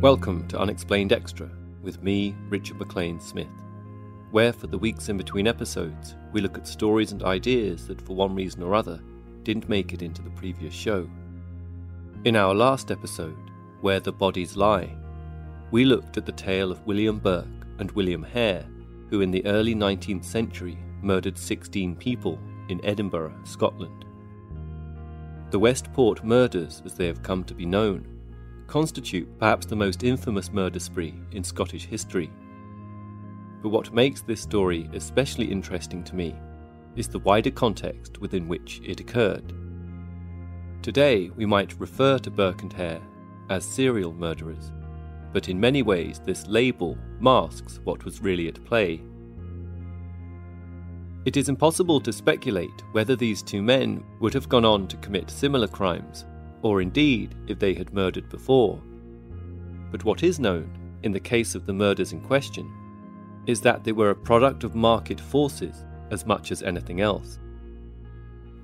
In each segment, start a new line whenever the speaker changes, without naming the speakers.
Welcome to Unexplained Extra with me, Richard MacLean Smith, where for the weeks in between episodes, we look at stories and ideas that for one reason or other didn't make it into the previous show. In our last episode, Where the Bodies Lie, we looked at the tale of William Burke and William Hare, who in the early 19th century murdered 16 people in Edinburgh, Scotland. The Westport murders, as they have come to be known, constitute perhaps the most infamous murder spree in Scottish history. But what makes this story especially interesting to me is the wider context within which it occurred. Today, we might refer to Burke and Hare as serial murderers, but in many ways, this label masks what was really at play. It is impossible to speculate whether these two men would have gone on to commit similar crimes or indeed if they had murdered before. But what is known, in the case of the murders in question, is that they were a product of market forces as much as anything else.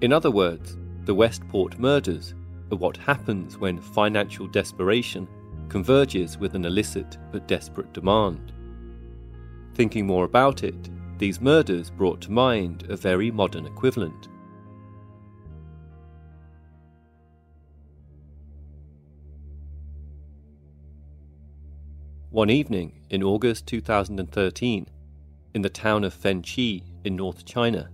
In other words, the Westport murders are what happens when financial desperation converges with an illicit but desperate demand. Thinking more about it, these murders brought to mind a very modern equivalent. One evening in August 2013, in the town of Fenxi in North China,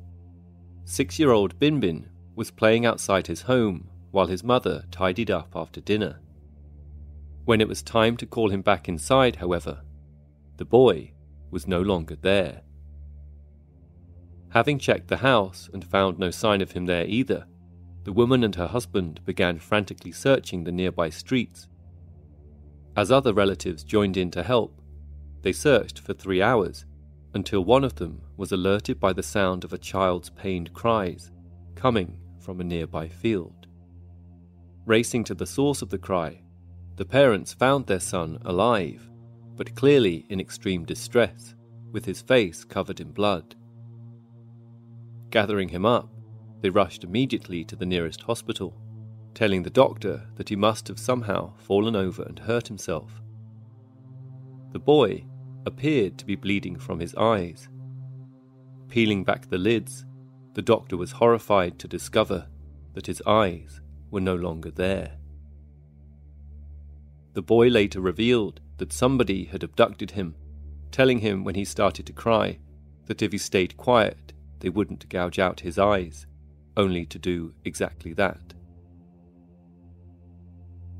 six year old Binbin was playing outside his home while his mother tidied up after dinner. When it was time to call him back inside, however, the boy was no longer there. Having checked the house and found no sign of him there either, the woman and her husband began frantically searching the nearby streets as other relatives joined in to help, they searched for three hours until one of them was alerted by the sound of a child's pained cries coming from a nearby field. Racing to the source of the cry, the parents found their son alive, but clearly in extreme distress, with his face covered in blood. Gathering him up, they rushed immediately to the nearest hospital telling the doctor that he must have somehow fallen over and hurt himself. The boy appeared to be bleeding from his eyes. Peeling back the lids, the doctor was horrified to discover that his eyes were no longer there. The boy later revealed that somebody had abducted him, telling him when he started to cry that if he stayed quiet, they wouldn't gouge out his eyes, only to do exactly that.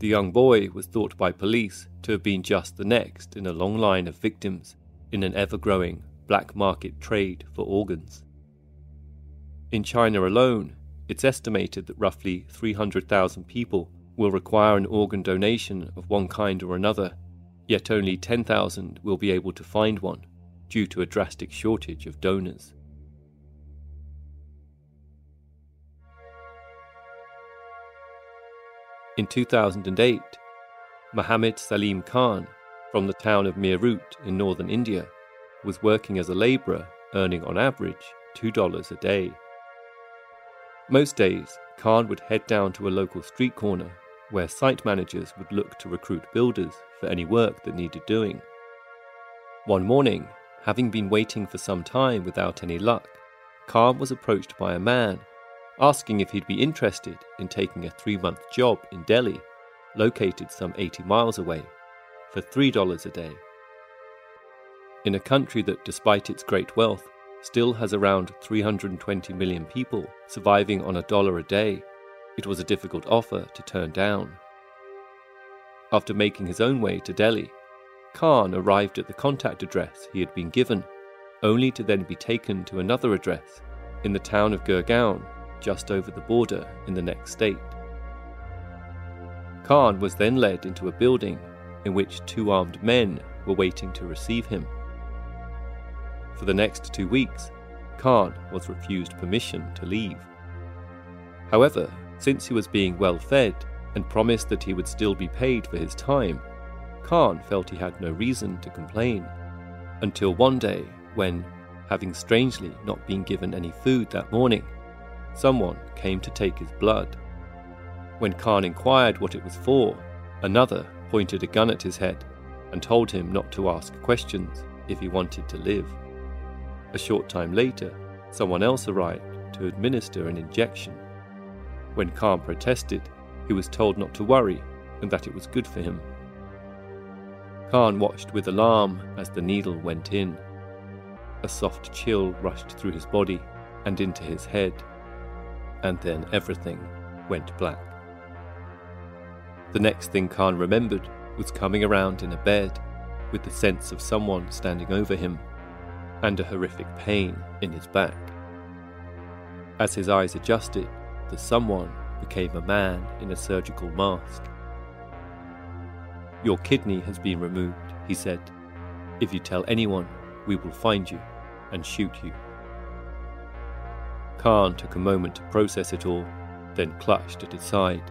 The young boy was thought by police to have been just the next in a long line of victims in an ever growing black market trade for organs. In China alone, it's estimated that roughly 300,000 people will require an organ donation of one kind or another, yet only 10,000 will be able to find one due to a drastic shortage of donors. In 2008, Mohammed Salim Khan from the town of Meerut in northern India was working as a labourer, earning on average $2 a day. Most days, Khan would head down to a local street corner where site managers would look to recruit builders for any work that needed doing. One morning, having been waiting for some time without any luck, Khan was approached by a man asking if he'd be interested in taking a three month job in Delhi, located some 80 miles away, for $3 a day. In a country that, despite its great wealth, still has around 320 million people surviving on a dollar a day, it was a difficult offer to turn down. After making his own way to Delhi, Khan arrived at the contact address he had been given, only to then be taken to another address in the town of Gurgaon, just over the border in the next state. Khan was then led into a building in which two armed men were waiting to receive him. For the next two weeks, Khan was refused permission to leave. However, since he was being well fed and promised that he would still be paid for his time, Khan felt he had no reason to complain. Until one day, when, having strangely not been given any food that morning, someone came to take his blood. When Khan inquired what it was for, another pointed a gun at his head and told him not to ask questions if he wanted to live. A short time later, someone else arrived to administer an injection. When Khan protested, he was told not to worry and that it was good for him. Khan watched with alarm as the needle went in. A soft chill rushed through his body and into his head, and then everything went black. The next thing Khan remembered was coming around in a bed with the sense of someone standing over him and a horrific pain in his back. As his eyes adjusted, the someone became a man in a surgical mask. Your kidney has been removed, he said. If you tell anyone, we will find you and shoot you. Khan took a moment to process it all, then clutched at his side.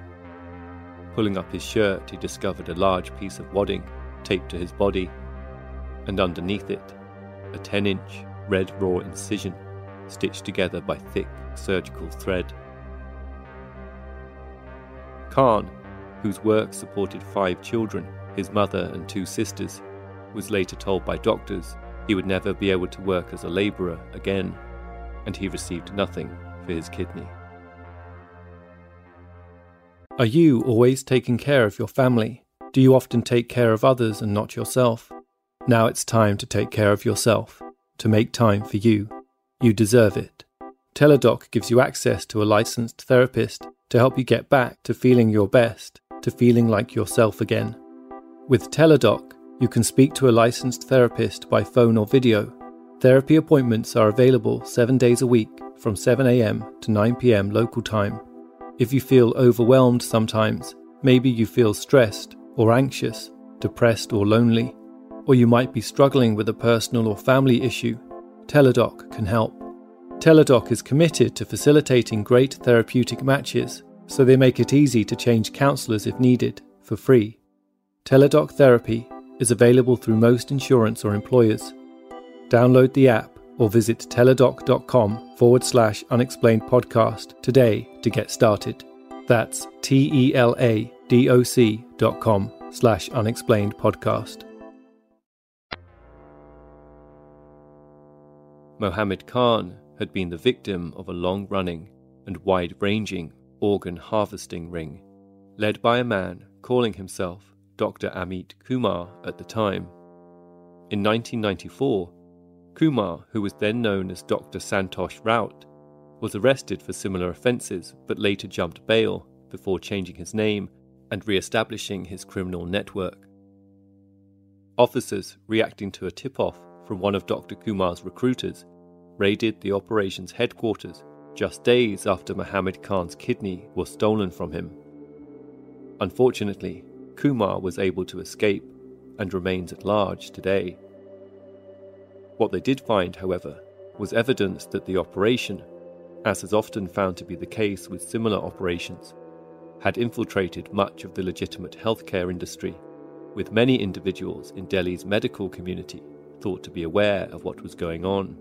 Pulling up his shirt, he discovered a large piece of wadding taped to his body, and underneath it, a 10 inch red raw incision stitched together by thick surgical thread. Khan, whose work supported five children, his mother and two sisters, was later told by doctors he would never be able to work as a labourer again, and he received nothing for his kidney. Are you always taking care of your family? Do you often take care of others and not yourself? Now it's time to take care of yourself, to make time for you. You deserve it. Teladoc gives you access to a licensed therapist to help you get back to feeling your best, to feeling like yourself again. With Teladoc, you can speak to a licensed therapist by phone or video. Therapy appointments are available seven days a week from 7am to 9pm local time. If you feel overwhelmed sometimes, maybe you feel stressed or anxious, depressed or lonely, or you might be struggling with a personal or family issue, Teladoc can help. Teladoc is committed to facilitating great therapeutic matches, so they make it easy to change counsellors if needed, for free. Teladoc Therapy is available through most insurance or employers. Download the app or visit teladoc.com forward slash unexplained podcast today to get started. That's T E L A D O C dot com slash unexplained podcast. Mohammed Khan had been the victim of a long running and wide ranging organ harvesting ring, led by a man calling himself Dr. Amit Kumar at the time. In 1994, Kumar, who was then known as Dr. Santosh Raut, was arrested for similar offences but later jumped bail before changing his name and re establishing his criminal network. Officers reacting to a tip off from one of Dr. Kumar's recruiters raided the operation's headquarters just days after Mohammed Khan's kidney was stolen from him. Unfortunately, Kumar was able to escape and remains at large today. What they did find, however, was evidence that the operation, as is often found to be the case with similar operations, had infiltrated much of the legitimate healthcare industry, with many individuals in Delhi's medical community thought to be aware of what was going on.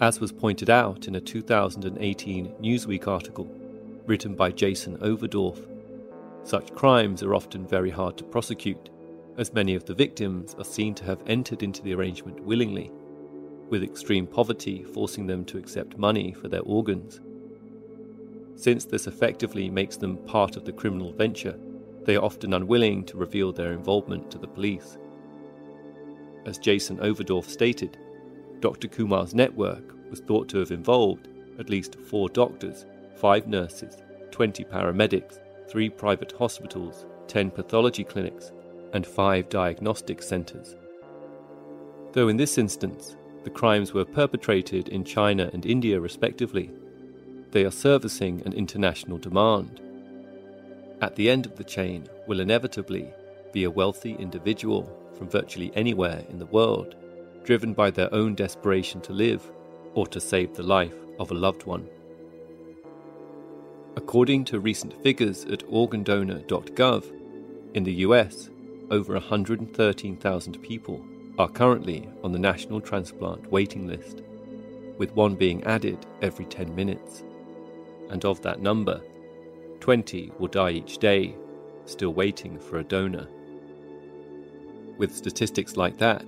As was pointed out in a 2018 Newsweek article written by Jason Overdorf, such crimes are often very hard to prosecute, as many of the victims are seen to have entered into the arrangement willingly, with extreme poverty forcing them to accept money for their organs. Since this effectively makes them part of the criminal venture, they are often unwilling to reveal their involvement to the police. As Jason Overdorf stated, Dr. Kumar's network was thought to have involved at least four doctors, five nurses, 20 paramedics, three private hospitals, 10 pathology clinics, and five diagnostic centres. Though in this instance, the crimes were perpetrated in China and India respectively, they are servicing an international demand. At the end of the chain will inevitably be a wealthy individual from virtually anywhere in the world, driven by their own desperation to live or to save the life of a loved one. According to recent figures at organdonor.gov, in the US, over 113,000 people are currently on the National Transplant waiting list, with one being added every 10 minutes. And of that number, 20 will die each day, still waiting for a donor. With statistics like that,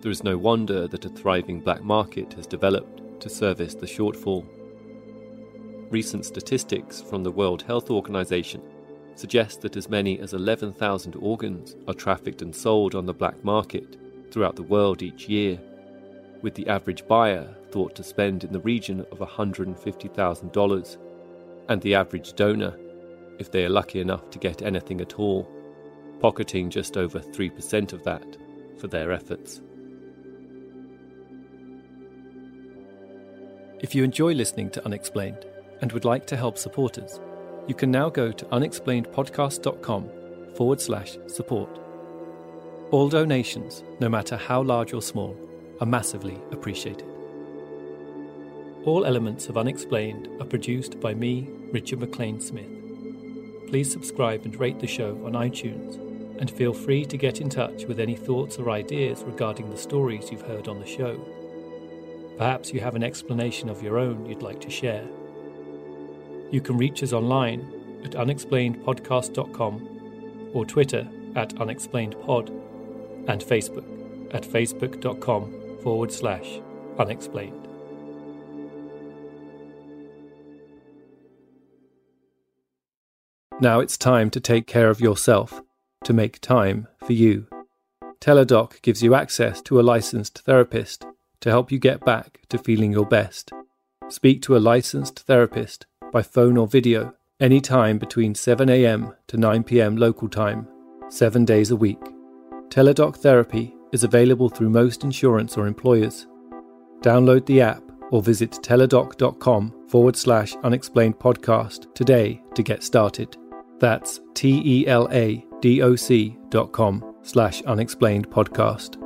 there is no wonder that a thriving black market has developed to service the shortfall. Recent statistics from the World Health Organization suggest that as many as 11,000 organs are trafficked and sold on the black market throughout the world each year, with the average buyer thought to spend in the region of $150,000, and the average donor, if they are lucky enough to get anything at all, pocketing just over 3% of that for their efforts. If you enjoy listening to Unexplained and would like to help supporters, you can now go to unexplainedpodcast.com forward slash support. All donations, no matter how large or small, are massively appreciated. All elements of Unexplained are produced by me, Richard MacLean Smith. Please subscribe and rate the show on iTunes and feel free to get in touch with any thoughts or ideas regarding the stories you've heard on the show. Perhaps you have an explanation of your own you'd like to share. You can reach us online at unexplainedpodcast.com or Twitter at unexplainedpod and Facebook at facebook.com forward slash unexplained. Now it's time to take care of yourself to make time for you. Teladoc gives you access to a licensed therapist to help you get back to feeling your best. Speak to a licensed therapist by phone or video anytime between 7am to 9pm local time, seven days a week. Teladoc Therapy is available through most insurance or employers. Download the app or visit teladoc.com forward slash unexplained podcast today to get started. That's T E L A D O C dot com slash unexplained podcast.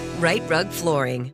Rite Rug Flooring.